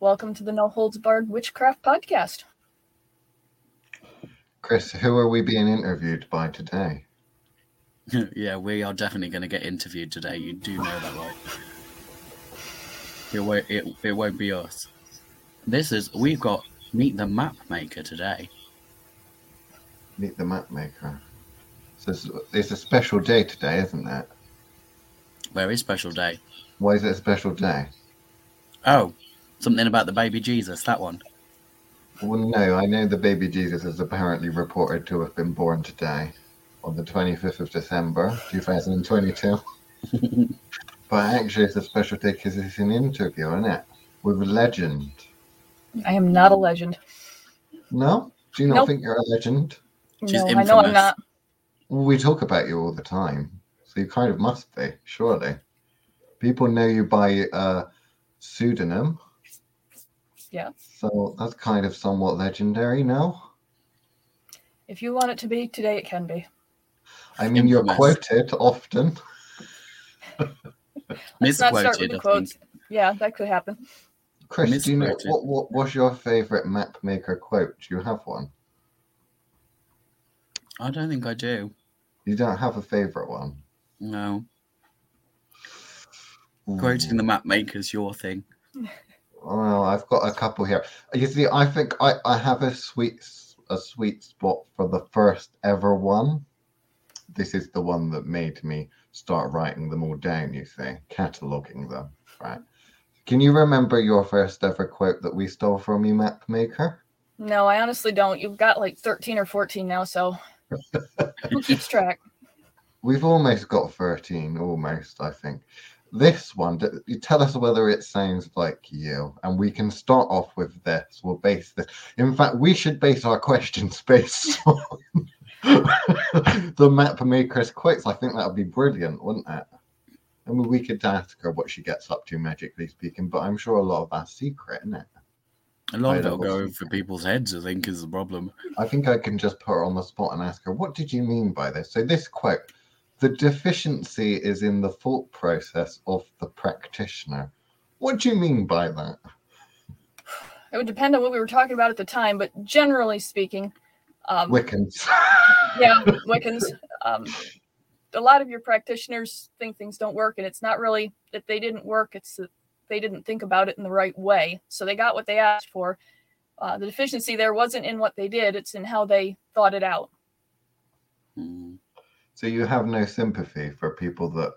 Welcome to the No Holds Barred Witchcraft Podcast. Chris, who are we being interviewed by today? yeah, we are definitely going to get interviewed today. You do know that, right? It won't, it, it won't be us. This is, we've got Meet the Map Maker today. Meet the Map Maker. So it's, it's a special day today, isn't it? Very special day. Why is it a special day? Oh, something about the baby Jesus, that one. Well, no, I know the baby Jesus is apparently reported to have been born today, on the 25th of December, 2022. but actually, it's a special day because it's an interview, isn't it? With a legend. I am not a legend. No? Do you not Nope. think you're a legend? She's no, I know I'm infamous. not. We talk about you all the time, so you kind of must be, surely. People know you by a pseudonym. Yeah. So that's kind of somewhat legendary, now. If you want it to be, today it can be. I mean, you're quoted often. Let's not start with Misquoted, the quotes. Yeah, that could happen. Chris, do you know what, what what's your favorite map maker quote? Do you have one? I don't think I do. You don't have a favorite one. No. Quoting the map maker's your thing. Well, I've got a couple here. You see, I think I, I have a sweet a sweet spot for the first ever one. This is the one that made me start writing them all down. You see, cataloging them. Right? Can you remember your first ever quote that we stole from you, Map Maker? No, I honestly don't. You've got like 13 or 14 now, so who keeps track? We've almost got thirteen, almost. I think. This one, you tell us whether it sounds like you, and we can start off with this. We'll base this. In fact, we should base our questions based on the map maker's quotes. I think that would be brilliant, wouldn't it? I mean, we could ask her what she gets up to, magically speaking, but I'm sure a lot of that's secret, isn't it? A lot of I it will go over people's heads, I think, is the problem. I think I can just put her on the spot and ask her, what did you mean by this? So, this quote the deficiency is in the thought process of the practitioner. What do you mean by that? It would depend on what we were talking about at the time, but generally speaking, um, Wiccans. yeah, Wiccans. Um, a lot of your practitioners think things don't work, and it's not really that they didn't work; it's that they didn't think about it in the right way. So they got what they asked for. Uh, the deficiency there wasn't in what they did; it's in how they thought it out. Hmm. So, you have no sympathy for people that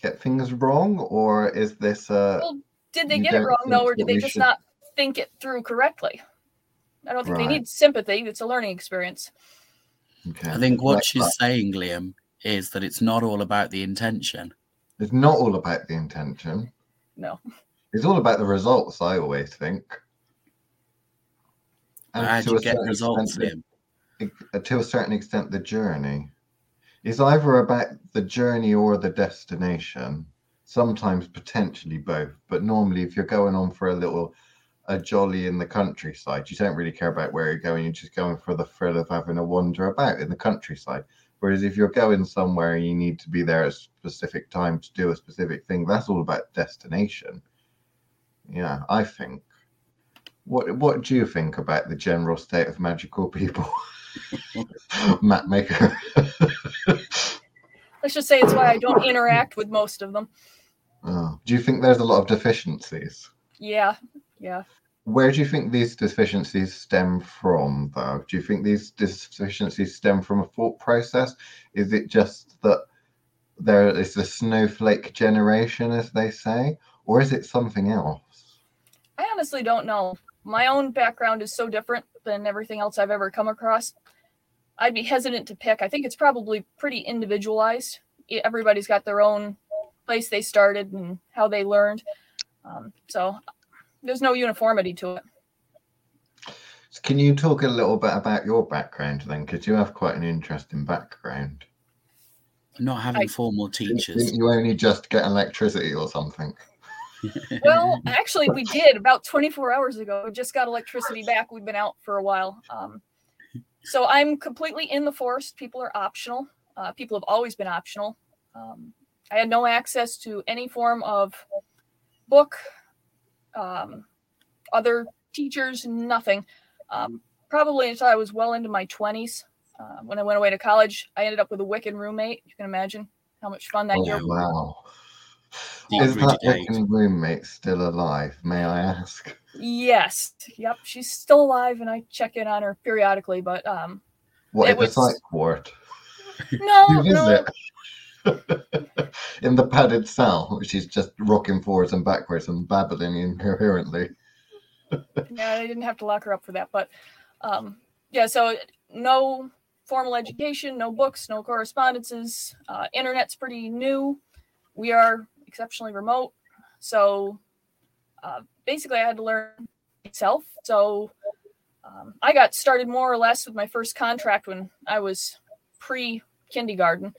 get things wrong, or is this uh Well, Did they get it wrong though, or did they just should- not think it through correctly? I don't think they need sympathy. It's a learning experience. okay. I think what like she's that. saying, Liam, is that it's not all about the intention. It's not all about the intention. No. It's all about the results, I always think. And How do to you get results, extent, Liam? to a certain extent the journey is either about the journey or the destination sometimes potentially both but normally if you're going on for a little a jolly in the countryside you don't really care about where you're going you're just going for the thrill of having a wander about in the countryside. Whereas if you're going somewhere and you need to be there at a specific time to do a specific thing that's all about destination. Yeah i think. What what do you think about the general state of magical people map maker. Let's just say it's why I don't interact with most of them. oh. Do you think there's a lot of deficiencies? Yeah, yeah. Where do you think these deficiencies stem from, though? Do you think these deficiencies stem from a thought process? Is it just that there is a snowflake generation, as they say, or is it something else? I honestly don't know. My own background is so different than everything else I've ever come across. I'd be hesitant to pick. I think it's probably pretty individualized. Everybody's got their own place they started and how they learned. Um, so there's no uniformity to it. Can you talk a little bit about your background then? Because you have quite an interesting background. Not having I- formal teachers. Didn't you only just get electricity or something? Well, actually, we did about 24 hours ago. We just got electricity back. We've been out for a while. Um, so I'm completely in the forest. People are optional. Uh, people have always been optional. Um, I had no access to any form of book, Um, other teachers, nothing. Um, probably until I was well into my 20s. Uh, when I went away to college, I ended up with a Wiccan roommate. You can imagine how much fun that Oh, year was. wow. Is that rooted roommate still alive? May I ask? Yes. Yep. She's still alive and I check in on her periodically, but um, What It in the psych ward? no, Who is no. it? in the padded cell, she's just rocking forwards and backwards and babbling incoherently. yeah, I didn't have to lock her up for that, but um, yeah, so no formal education, no books, no correspondences. Uh, internet's pretty new. We are exceptionally remote, so uh, basically, I had to learn myself. So um, I got started more or less with my first contract when I was pre kindergarten,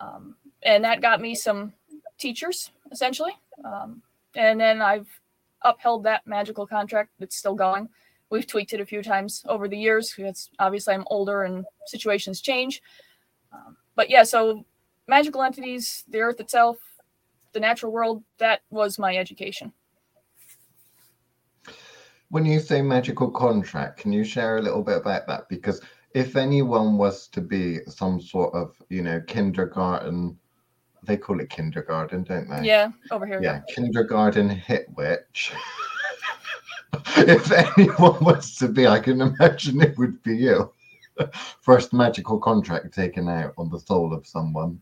um, and that got me some teachers essentially, um, and then I've upheld that magical contract. It's still going. We've tweaked it a few times over the years because obviously I'm older and situations change. Um, but yeah, so magical entities, the earth itself, the natural world, that was my education. When you say magical contract, can you share a little bit about that? Because if anyone was to be some sort of, you know, kindergarten, they call it kindergarten, don't they? Yeah, over here. Yeah, kindergarten hit witch. if anyone was to be, I can imagine it would be you. First magical contract taken out on the soul of someone.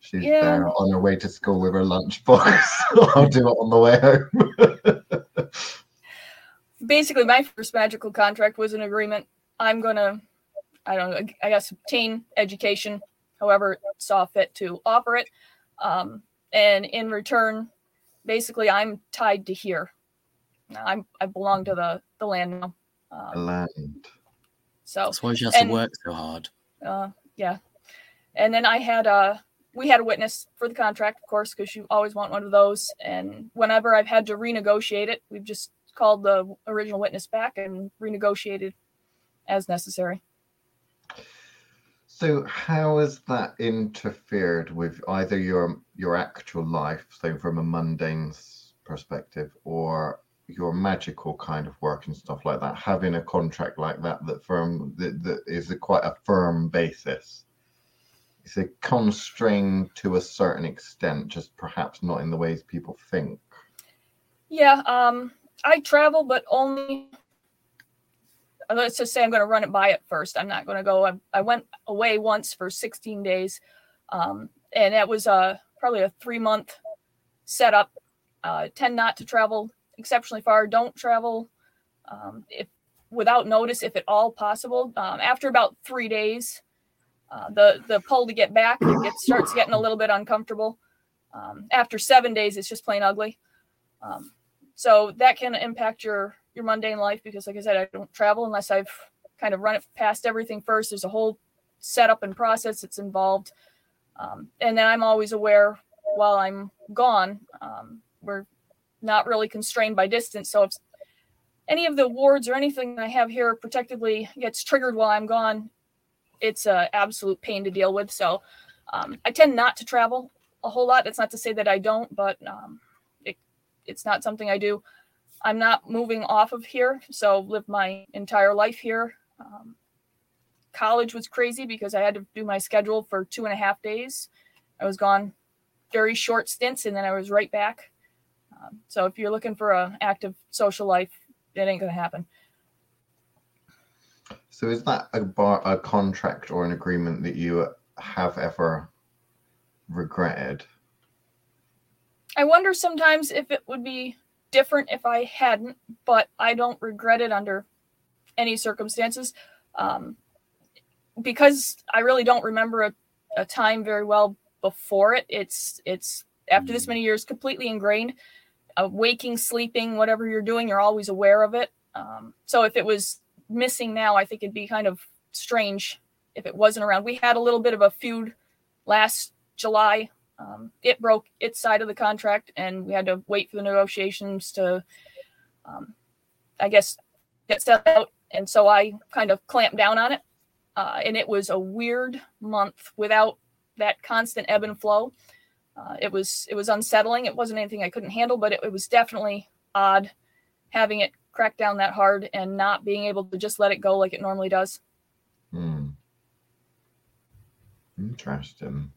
She's Yeah. there on her way to school with her lunchbox. I'll do it on the way home. Basically, my first magical contract was an agreement. I'm gonna, I don't know, I guess obtain education, however it saw fit to offer it, um, and in return, basically, I'm tied to here. I'm I belong to the the land now. Um, Land. so That's why she has And- to work so hard. uh, yeah. And then I had uh we had a witness for the contract, of course, because you always want one of those. And whenever I've had to renegotiate it, we've just called the original witness back and renegotiated as necessary. So how has that interfered with either your your actual life, so from a mundane perspective, or your magical kind of work and stuff like that? Having a contract like that that firm that, that is a quite a firm basis. Is a constrained to a certain extent, just perhaps not in the ways people think. Yeah, um, I travel, but only. Let's just say I'm going to run it by it first. I'm not going to go. I, I went away once for 16 days, um, and that was probably a three month setup. Uh, tend not to travel exceptionally far. Don't travel um, if without notice, if at all possible. Um, after about three days, uh, the the pull to get back it starts getting a little bit uncomfortable. Um, after seven days, it's just plain ugly. Um, so that can impact your your mundane life because, like I said, I don't travel unless I've kind of run it past everything first. There's a whole setup and process that's involved, um, and then I'm always aware while I'm gone. Um, we're not really constrained by distance, so if any of the wards or anything I have here protectively gets triggered while I'm gone, it's an absolute pain to deal with. So um, I tend not to travel a whole lot. That's not to say that I don't, but um, it, it's not something I do. I'm not moving off of here, so lived my entire life here. Um, college was crazy because I had to do my schedule for two and a half days. I was gone very short stints, and then I was right back. Um, so if you're looking for an active social life, it ain't gonna happen. So is that a bar, a contract or an agreement that you have ever regretted? I wonder sometimes if it would be different if I hadn't, but I don't regret it under any circumstances. Um, because I really don't remember a, a time very well before it. It's it's after this many years completely ingrained. Uh, waking, sleeping, whatever you're doing, you're always aware of it. Um, so if it was missing now, I think it'd be kind of strange if it wasn't around. We had a little bit of a feud last July um, it broke its side of the contract, and we had to wait for the negotiations to, um, I guess, get set out. And so I kind of clamped down on it, uh, and it was a weird month without that constant ebb and flow. Uh, it was it was unsettling. It wasn't anything I couldn't handle, but it, it was definitely odd. having it crack down that hard and not being able to just let it go like it normally does. Hmm. Interesting.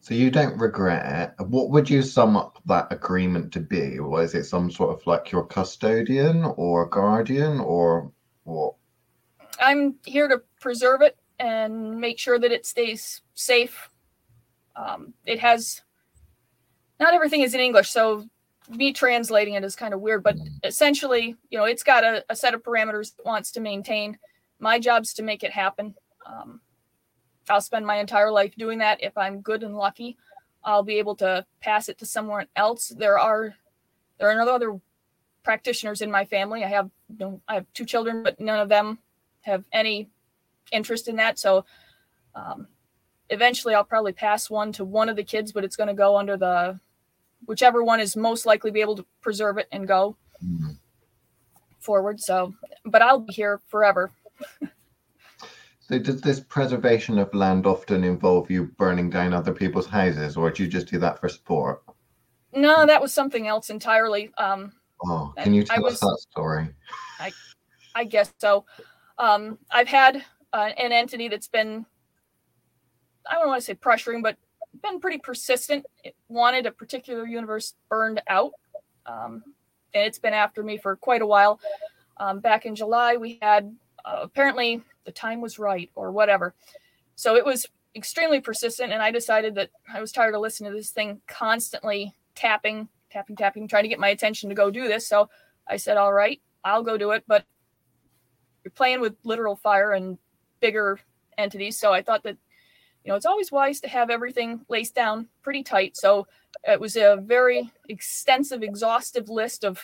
So you don't regret it. What would you sum up that agreement to be? Was it some sort of like your custodian or guardian or what? I'm here to preserve it and make sure that it stays safe. Um, it has not everything is in English, so me translating it is kind of weird, but essentially, you know, it's got a, a set of parameters it wants to maintain. My job's to make it happen. Um, I'll spend my entire life doing that. If I'm good and lucky, I'll be able to pass it to someone else. There are there are no other practitioners in my family. I have you know, I have two children, but none of them have any interest in that. So um, eventually, I'll probably pass one to one of the kids, but it's going to go under the whichever one is most likely be able to preserve it and go Mhm. forward. So, but I'll be here forever. So does this preservation of land often involve you burning down other people's houses, or do you just do that for sport? No, that was something else entirely. Um, Oh, can you I tell us was- that story? I guess so. Um, I've had uh, an entity that's been, I don't want to say pressuring, but been pretty persistent. It wanted a particular universe burned out. Um, and it's been after me for quite a while. Um, back in July, we had uh, apparently the time was right or whatever. So it was extremely persistent. And I decided that I was tired of listening to this thing constantly tapping, tapping, tapping, trying to get my attention to go do this. So I said, all right, I'll go do it. But you're playing with literal fire and bigger entities. So I thought that, you know, it's always wise to have everything laced down pretty tight. So it was a very extensive, exhaustive list of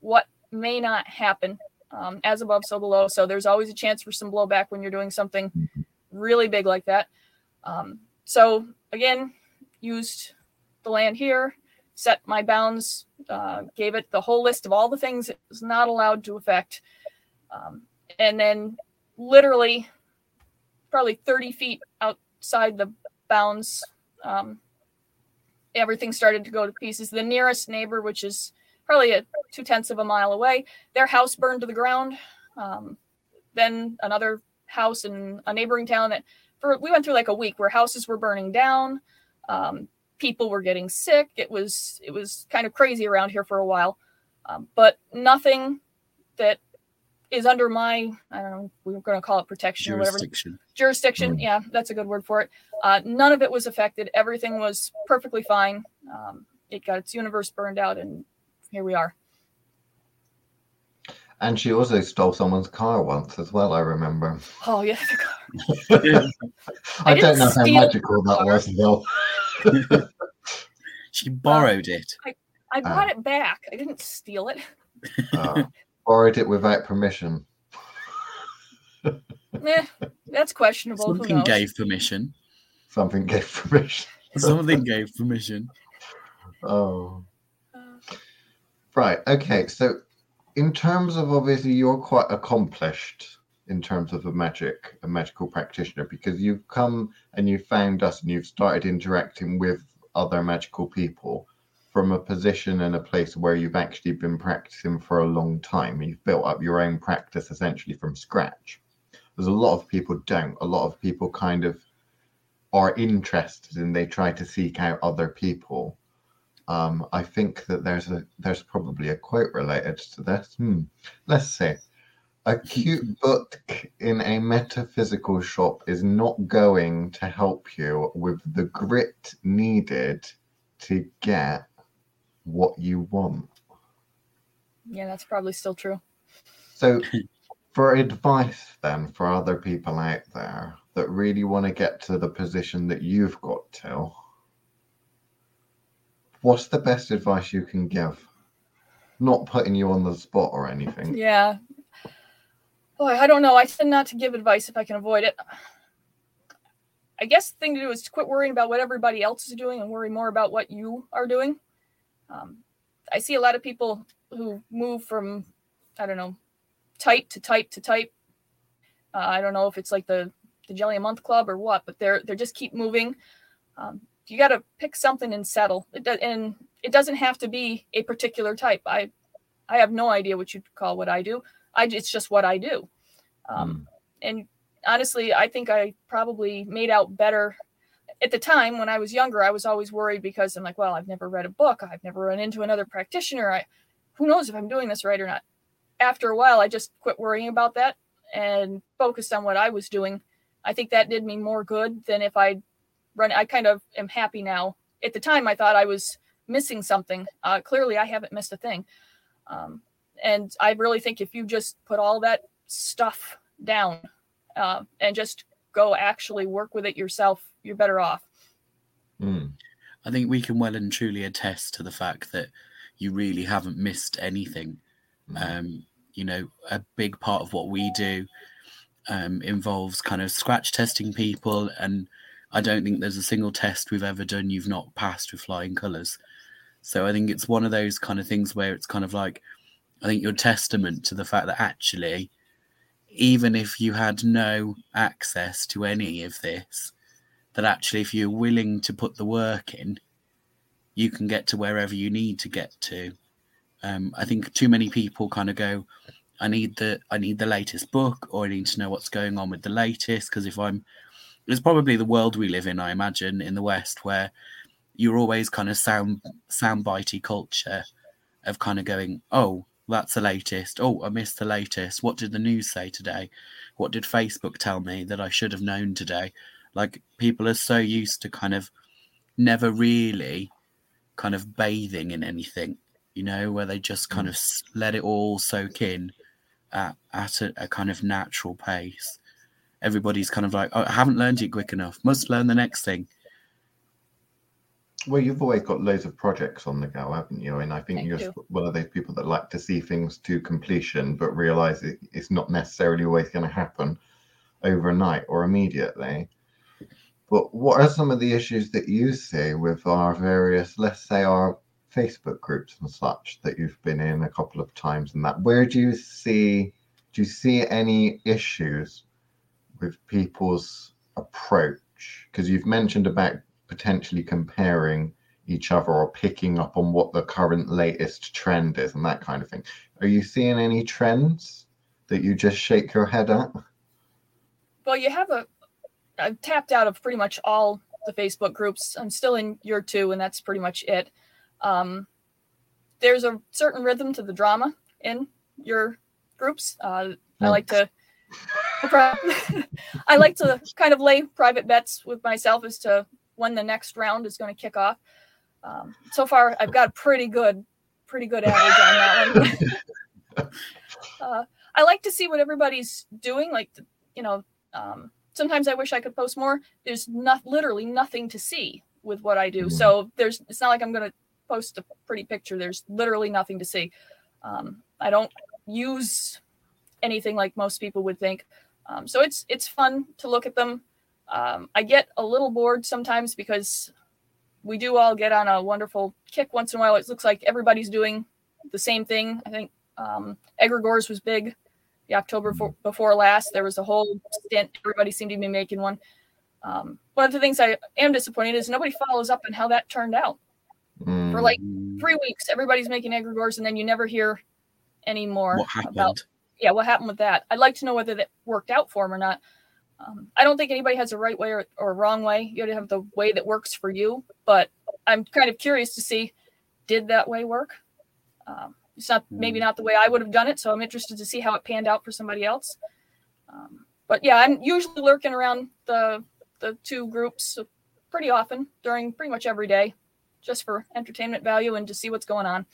what may not happen um, as above, so below. So there's always a chance for some blowback when you're doing something really big like that. Um, so again, used the land here, set my bounds, uh, gave it the whole list of all the things it was not allowed to affect. Um, and then literally probably 30 feet outside the bounds um, everything started to go to pieces. The nearest neighbor which is probably a two tenths of a mile away their house burned to the ground. Um, then another house in a neighboring town that for we went through like a week where houses were burning down um, people were getting sick. It was it was kind of crazy around here for a while. Um, but nothing that is under my I don't know we we're going to call it protection or whatever Jurisdiction. jurisdiction. Mm. Yeah, that's a good word for it. Uh, none of it was affected. Everything was perfectly fine. Um, it got its universe burned out, and here we are. And she also stole someone's car once as well, I remember. Oh yeah, I, I don't know how steal magical that was, though. She borrowed it. I I bought it back. I didn't steal it. Oh, borrowed it without permission. yeah, that's questionable. Something gave permission. Something gave permission. Something gave permission. Oh. Uh, Right. Okay. So, in terms of obviously, you're quite accomplished in terms of a magic, a magical practitioner, because you've come and you've found us and you've started interacting with other magical people from a position and a place where you've actually been practicing for a long time. You've built up your own practice essentially from scratch. There's a lot of people don't. A lot of people kind of are interested and they try to seek out other people um, I think that there's a there's probably a quote related to this. Hmm. Let's see. A cute book in a metaphysical shop is not going to help you with the grit needed to get what you want. yeah, that's probably still true. So, for advice then for other people out there that really want to get to the position that you've got to, what's the best advice you can give? Not putting you on the spot or anything. Yeah. Boy, I don't know. I tend not to give advice if I can avoid it. I guess the thing to do is to quit worrying about what everybody else is doing and worry more about what you are doing. Um, I see a lot of people who move from, I don't know, type to type to type. Uh, I don't know if it's like the the Jelly a Month Club or what, but they're they're just keep moving. Um, you got to pick something and settle. It does, and it doesn't have to be a particular type. I I have no idea what you'd call what I do. I it's just what I do. Um, Mm. And honestly, I think I probably made out better at the time when I was younger. I was always worried because I'm like, well, I've never read a book. I've never run into another practitioner. I, who knows if I'm doing this right or not. After a while, I just quit worrying about that and focused on what I was doing. I think that did me more good than if I run. I kind of am happy now. At the time, I thought I was missing something. Uh, clearly, I haven't missed a thing. Um, and I really think if you just put all that stuff down uh, and just go actually work with it yourself, you're better off. Mm. I think we can well and truly attest to the fact that you really haven't missed anything. Mm. Um, you know, a big part of what we do um, involves kind of scratch testing people, and I don't think there's a single test we've ever done you've not passed with flying colours. So I think it's one of those kind of things where it's kind of like, I think you're testament to the fact that actually, even if you had no access to any of this, that actually, if you're willing to put the work in, you can get to wherever you need to get to. Um, I think too many people kind of go, I need the I need the latest book, or I need to know what's going on with the latest. Because if I'm, it's probably the world we live in. I imagine in the West, where you're always kind of sound soundbitey culture of kind of going, oh, that's the latest. Oh, I missed the latest. What did the news say today? What did Facebook tell me that I should have known today? Like people are so used to kind of never really kind of bathing in anything, you know, where they just kind mm. of let it all soak in at, at a, a kind of natural pace. Everybody's kind of like, oh, I haven't learned it quick enough. Must learn the next thing. Well, you've always got loads of projects on the go, haven't you? And I think I you're do. one of those people that like to see things to completion, but realize it, it's not necessarily always going to happen overnight or immediately. But what are some of the issues that you see with our various, let's say, our Facebook groups and such that you've been in a couple of times and that? Where do you see, do you see any issues with people's approach? Because you've mentioned about potentially comparing each other or picking up on what the current latest trend is and that kind of thing. Are you seeing any trends that you just shake your head at? Well, you have a. I've tapped out of pretty much all the Facebook groups. I'm still in your two, and that's pretty much it. Um, there's a certain rhythm to the drama in your groups. Uh, I like to. I like to kind of lay private bets with myself as to when the next round is going to kick off. Um, so far, I've got a pretty good, pretty good average on that one. uh, I like to see what everybody's doing. Like, you know, um, sometimes I wish I could post more. There's not literally nothing to see with what I do. Mhm. So there's it's not like I'm going to post a pretty picture. There's literally nothing to see. Um, I don't use anything like most people would think. Um, so it's it's fun to look at them. Um, I get a little bored sometimes because we do all get on a wonderful kick once in a while. It looks like everybody's doing the same thing. I think um, egregores was big the October fo- before last. There was a whole stint. Everybody seemed to be making one. Um, one of the things I am disappointed is nobody follows up on how that turned out. Mm. For like three weeks, everybody's making egregores, and then you never hear any more about yeah what happened with that. I'd like to know whether that worked out for them or not. Um, I don't think anybody has a right way or, or wrong way. You got to have the way that works for you. But I'm kind of curious to see did that way work. Um, it's not maybe not the way I would have done it, so I'm interested to see how it panned out for somebody else. Um, but yeah, I'm usually lurking around the the two groups pretty often during pretty much every day, just for entertainment value and to see what's going on.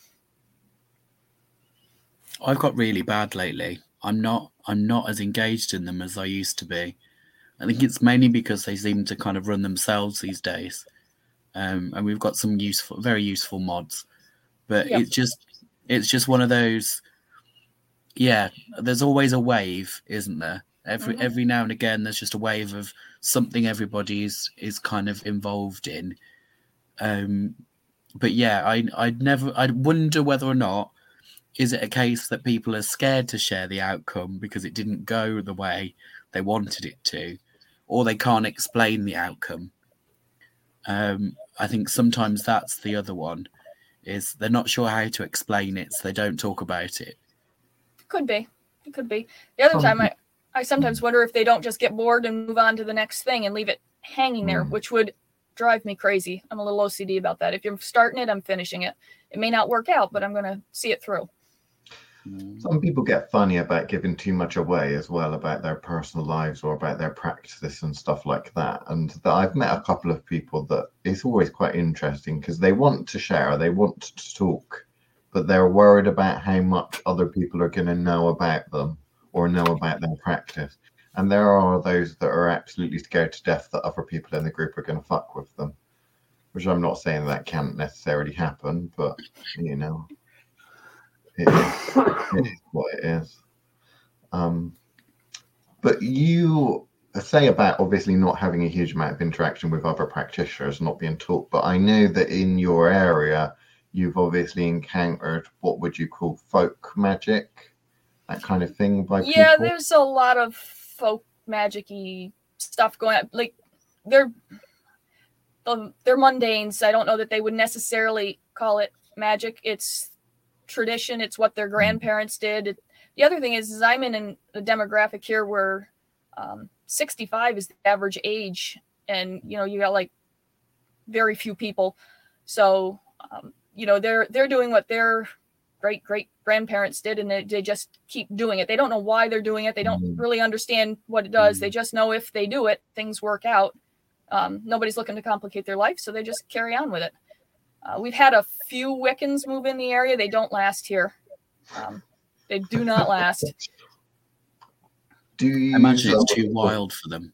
I've got really bad lately. I'm not I'm not as engaged in them as I used to be. I think it's mainly because they seem to kind of run themselves these days. Um, and we've got some useful very useful mods. But Yep. it's just it's just one of those yeah, there's always a wave, isn't there? Every Mhm. every now and again there's just a wave of something everybody's is kind of involved in. Um but yeah, I I'd never I'd wonder whether or not is it a case that people are scared to share the outcome because it didn't go the way they wanted it to, or they can't explain the outcome? Um, I think sometimes that's the other one. Is they're not sure how to explain it, so they don't talk about it. Could be. It could be. The other time, I, I sometimes wonder if they don't just get bored and move on to the next thing and leave it hanging there, Mm. which would drive me crazy. I'm a little OCD about that. If you're starting it, I'm finishing it. It may not work out, but I'm going to see it through. Mm. Some people get funny about giving too much away as well about their personal lives or about their practice and stuff like that. And that I've met a couple of people that it's always quite interesting because they want to share, they want to talk, but they're worried about how much other people are going to know about them or know about their practice. And there are those that are absolutely scared to death that other people in the group are going to fuck with them, which I'm not saying that can't necessarily happen, but you know, it is, it is what it is. Um, but you say about obviously not having a huge amount of interaction with other practitioners, not being taught, but I know that in your area, you've obviously encountered what would you call folk magic, that kind of thing by yeah, people. there's a lot of folk magic-y stuff going on. Like they're they're mundanes. I don't know that they would necessarily call it magic. It's tradition. It's what their grandparents did. It, the other thing is, is I'm in an, a demographic here where um, 65 is the average age, and you know you got like very few people. So um, you know they're they're doing what their great great grandparents did, and they, they just keep doing it. They don't know why they're doing it. They don't Mhm. really understand what it does. They just know if they do it, things work out. Um, nobody's looking to complicate their life, so they just carry on with it. Uh, we've had a few Wiccans move in the area. They don't last here. Um, they do not last. Do you I imagine it's too wild for them.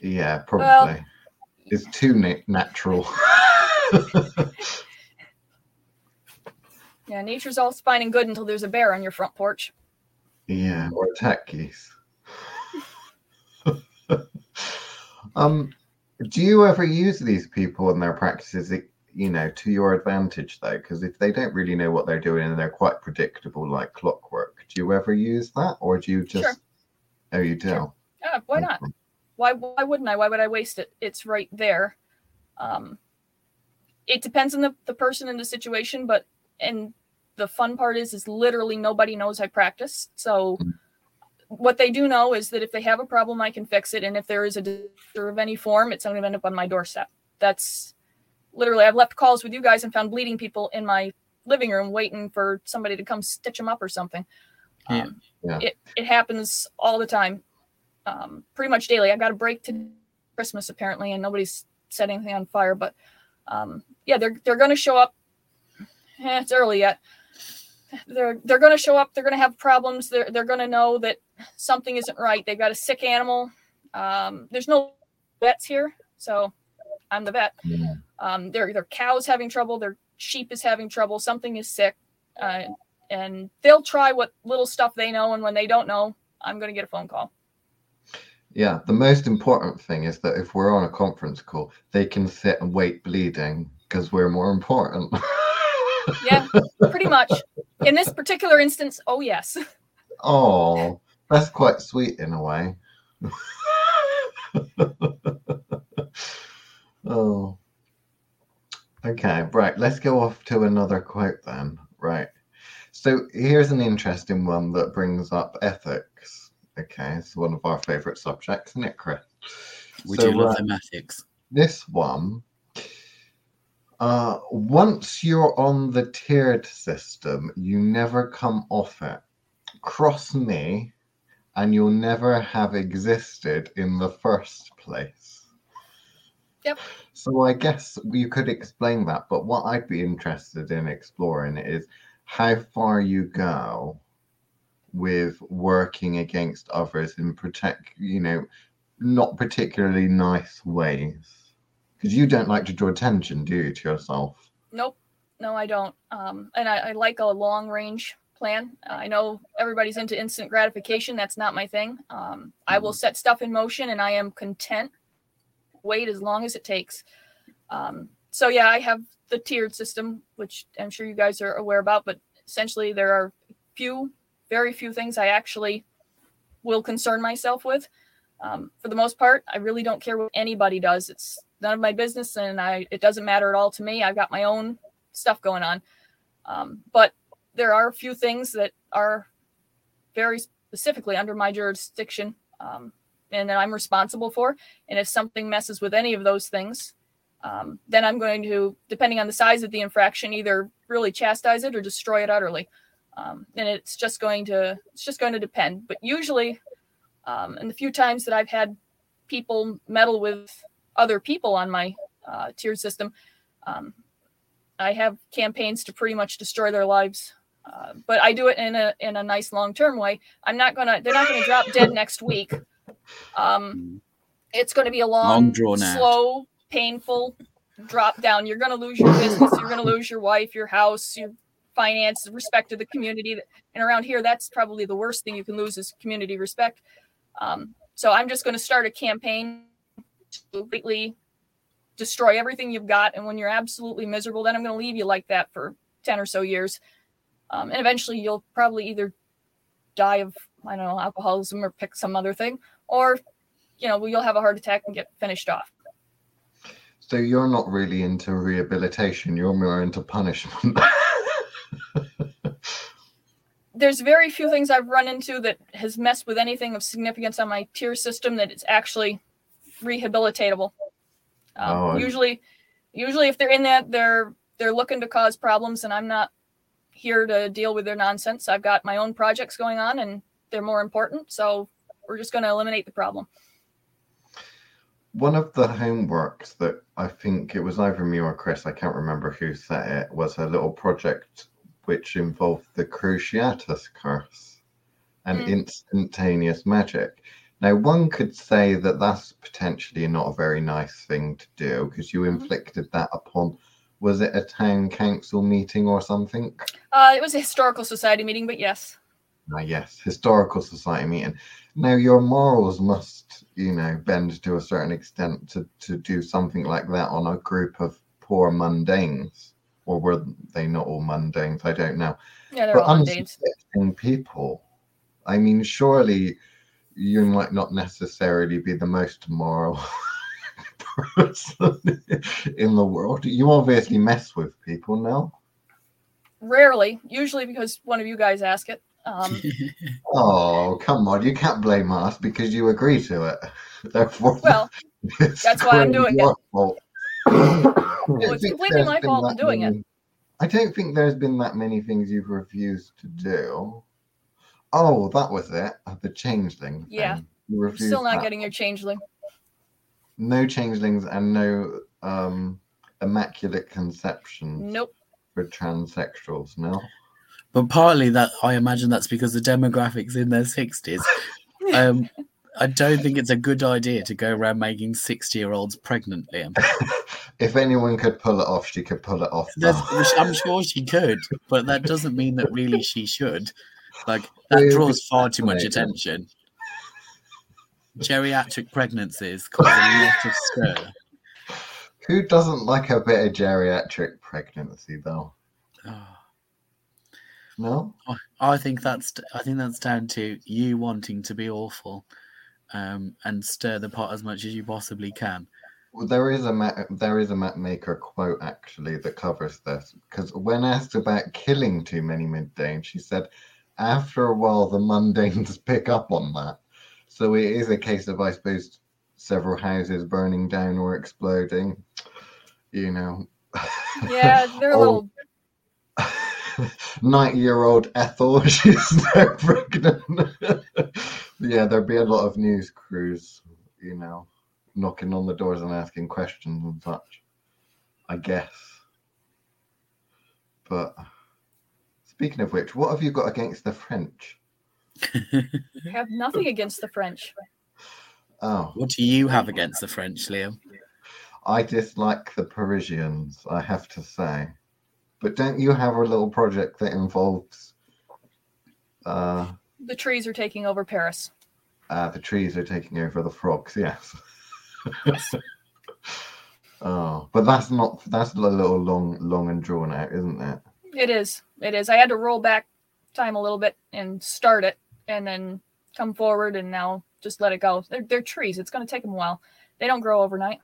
Yeah, probably. Well- it's too na- natural. Yeah, nature's all fine and good until there's a bear on your front porch. Yeah, or attack geese. um, do you ever use these people and their practices, you know, to your advantage though? Because if they don't really know what they're doing and they're quite predictable, like clockwork, do you ever use that, or do you just? Sure. Oh, you do. Sure. Yeah, why not? Why why wouldn't I? Why would I waste it? It's right there. Um, it depends on the, the person and the situation, but and the fun part is is literally nobody knows I practice. So Mm. what they do know is that if they have a problem, I can fix it, and if there is a disaster of any form, it's going to end up on my doorstep. That's literally I've left calls with you guys and found bleeding people in my living room waiting for somebody to come stitch them up or something. Yeah. Um, Yeah. It it happens all the time, um, pretty much daily. I've got a break to Christmas apparently, and nobody's set anything on fire. But um, yeah, they're they're going to show up. Eh, it's early yet. They're they're going to show up. They're going to have problems. They're they're going to know that something isn't right. They've got a sick animal. Um, there's no vets here, so I'm the vet. Yeah. Um, their their cows having trouble. Their sheep is having trouble. Something is sick, uh, and they'll try what little stuff they know. And when they don't know, I'm going to get a phone call. Yeah, the most important thing is that if we're on a conference call, they can sit and wait bleeding because we're more important. Yeah, pretty much. In this particular instance, oh yes. Oh, that's quite sweet in a way. oh. Okay, right. Let's go off to another quote then. Right. So here's an interesting one that brings up ethics. Okay, it's one of our favorite subjects, isn't it, Chris? We So, do love uh, ethics. this one uh once you're on the tiered system you never come off it cross me and you'll never have existed in the first place Yep. so i guess you could explain that but what i'd be interested in exploring is how far you go with working against others in protect you know not particularly nice ways because you don't like to draw attention, do you, to yourself? Nope. No, I don't. Um, and I, I like a long range plan. Uh, I know everybody's into instant gratification. That's not my thing. Um, I will set stuff in motion and I am content. Wait as long as it takes. Um, so, yeah, I have the tiered system, which I'm sure you guys are aware about, but essentially there are few, very few things I actually will concern myself with. Um, for the most part, I really don't care what anybody does. It's none of my business, and I it doesn't matter at all to me. I've got my own stuff going on. Um, but there are a few things that are very specifically under my jurisdiction um, and that I'm responsible for. And if something messes with any of those things, um, then I'm going to, depending on the size of the infraction, either really chastise it or destroy it utterly. Um, and it's just going to it's just going to depend. But usually, um, and the few times that I've had people meddle with other people on my uh, tier system, um, I have campaigns to pretty much destroy their lives. Uh, but I do it in a in a nice long term way. I'm not gonna. They're not gonna drop dead next week. Um, it's going to be a long, long slow, out. painful drop down. You're going to lose your business. You're going to lose your wife, your house, your finance, respect to the community. And around here, that's probably the worst thing you can lose is community respect. Um, so I'm just going to start a campaign to completely destroy everything you've got. And when you're absolutely miserable, then I'm going to leave you like that for 10 or so years. Um, and eventually you'll probably either die of, I don't know, alcoholism or pick some other thing, or, you know, you'll have a heart attack and get finished off. So you're not really into rehabilitation, you're more into punishment. There's very few things I've run into that has messed with anything of significance on my tier system that it's actually rehabilitatable. Um, oh, usually, usually if they're in that, they're they're looking to cause problems, and I'm not here to deal with their nonsense. I've got my own projects going on, and they're more important. So we're just going to eliminate the problem. One of the homeworks that I think it was either me or Chris, I can't remember who said it, was a little project which involved the Cruciatus curse and mm. instantaneous magic. Now, one could say that that's potentially not a very nice thing to do because you mm-hmm. inflicted that upon, was it a town council meeting or something? Uh, it was a historical society meeting, but yes. Uh, yes, historical society meeting. Now, your morals must, you know, bend to a certain extent to, to do something like that on a group of poor mundanes. Or were they not all mundanes? I don't know. Yeah, they're but all mundanes. people. I mean, surely you might not necessarily be the most moral person in the world. You obviously mess with people now. Rarely, usually because one of you guys ask it. Um, oh, come on. You can't blame us because you agree to it. Therefore, well, that's why I'm doing it. Fault. well, it's completely my fault I'm doing many, it. I don't think there's been that many things you've refused to do. Oh, that was it. The changeling. Yeah. You Still not that. getting your changeling. No changelings and no um immaculate conceptions. Nope. For transsexuals, no. But partly that I imagine that's because the demographics in their sixties. um, I don't think it's a good idea to go around making sixty-year-olds pregnant, Liam. if anyone could pull it off, she could pull it off. I'm sure she could, but that doesn't mean that really she should. Like that draws far too much attention. Geriatric pregnancies cause a lot of stir. Who doesn't like a bit of geriatric pregnancy, though? Oh. No, I think that's I think that's down to you wanting to be awful, um, and stir the pot as much as you possibly can. Well, there is a ma- there is a map maker quote actually that covers this because when asked about killing too many mundanes, she said, "After a while, the mundanes pick up on that." So it is a case of, I suppose, several houses burning down or exploding. You know. Yeah, they're a little 90 year old Ethel. She's now pregnant. yeah, there'd be a lot of news crews, you know, knocking on the doors and asking questions and such. I guess. But speaking of which, what have you got against the French? I have nothing against the French. Oh. What do you have against the French, Leo? I dislike the Parisians, I have to say. But don't you have a little project that involves? Uh, the trees are taking over Paris. Uh, the trees are taking over the frogs. Yes. yes. oh, but that's not. That's a little long, long and drawn out, isn't it? It is. It is. I had to roll back time a little bit and start it, and then come forward, and now just let it go. They're, they're trees. It's going to take them a while. They don't grow overnight.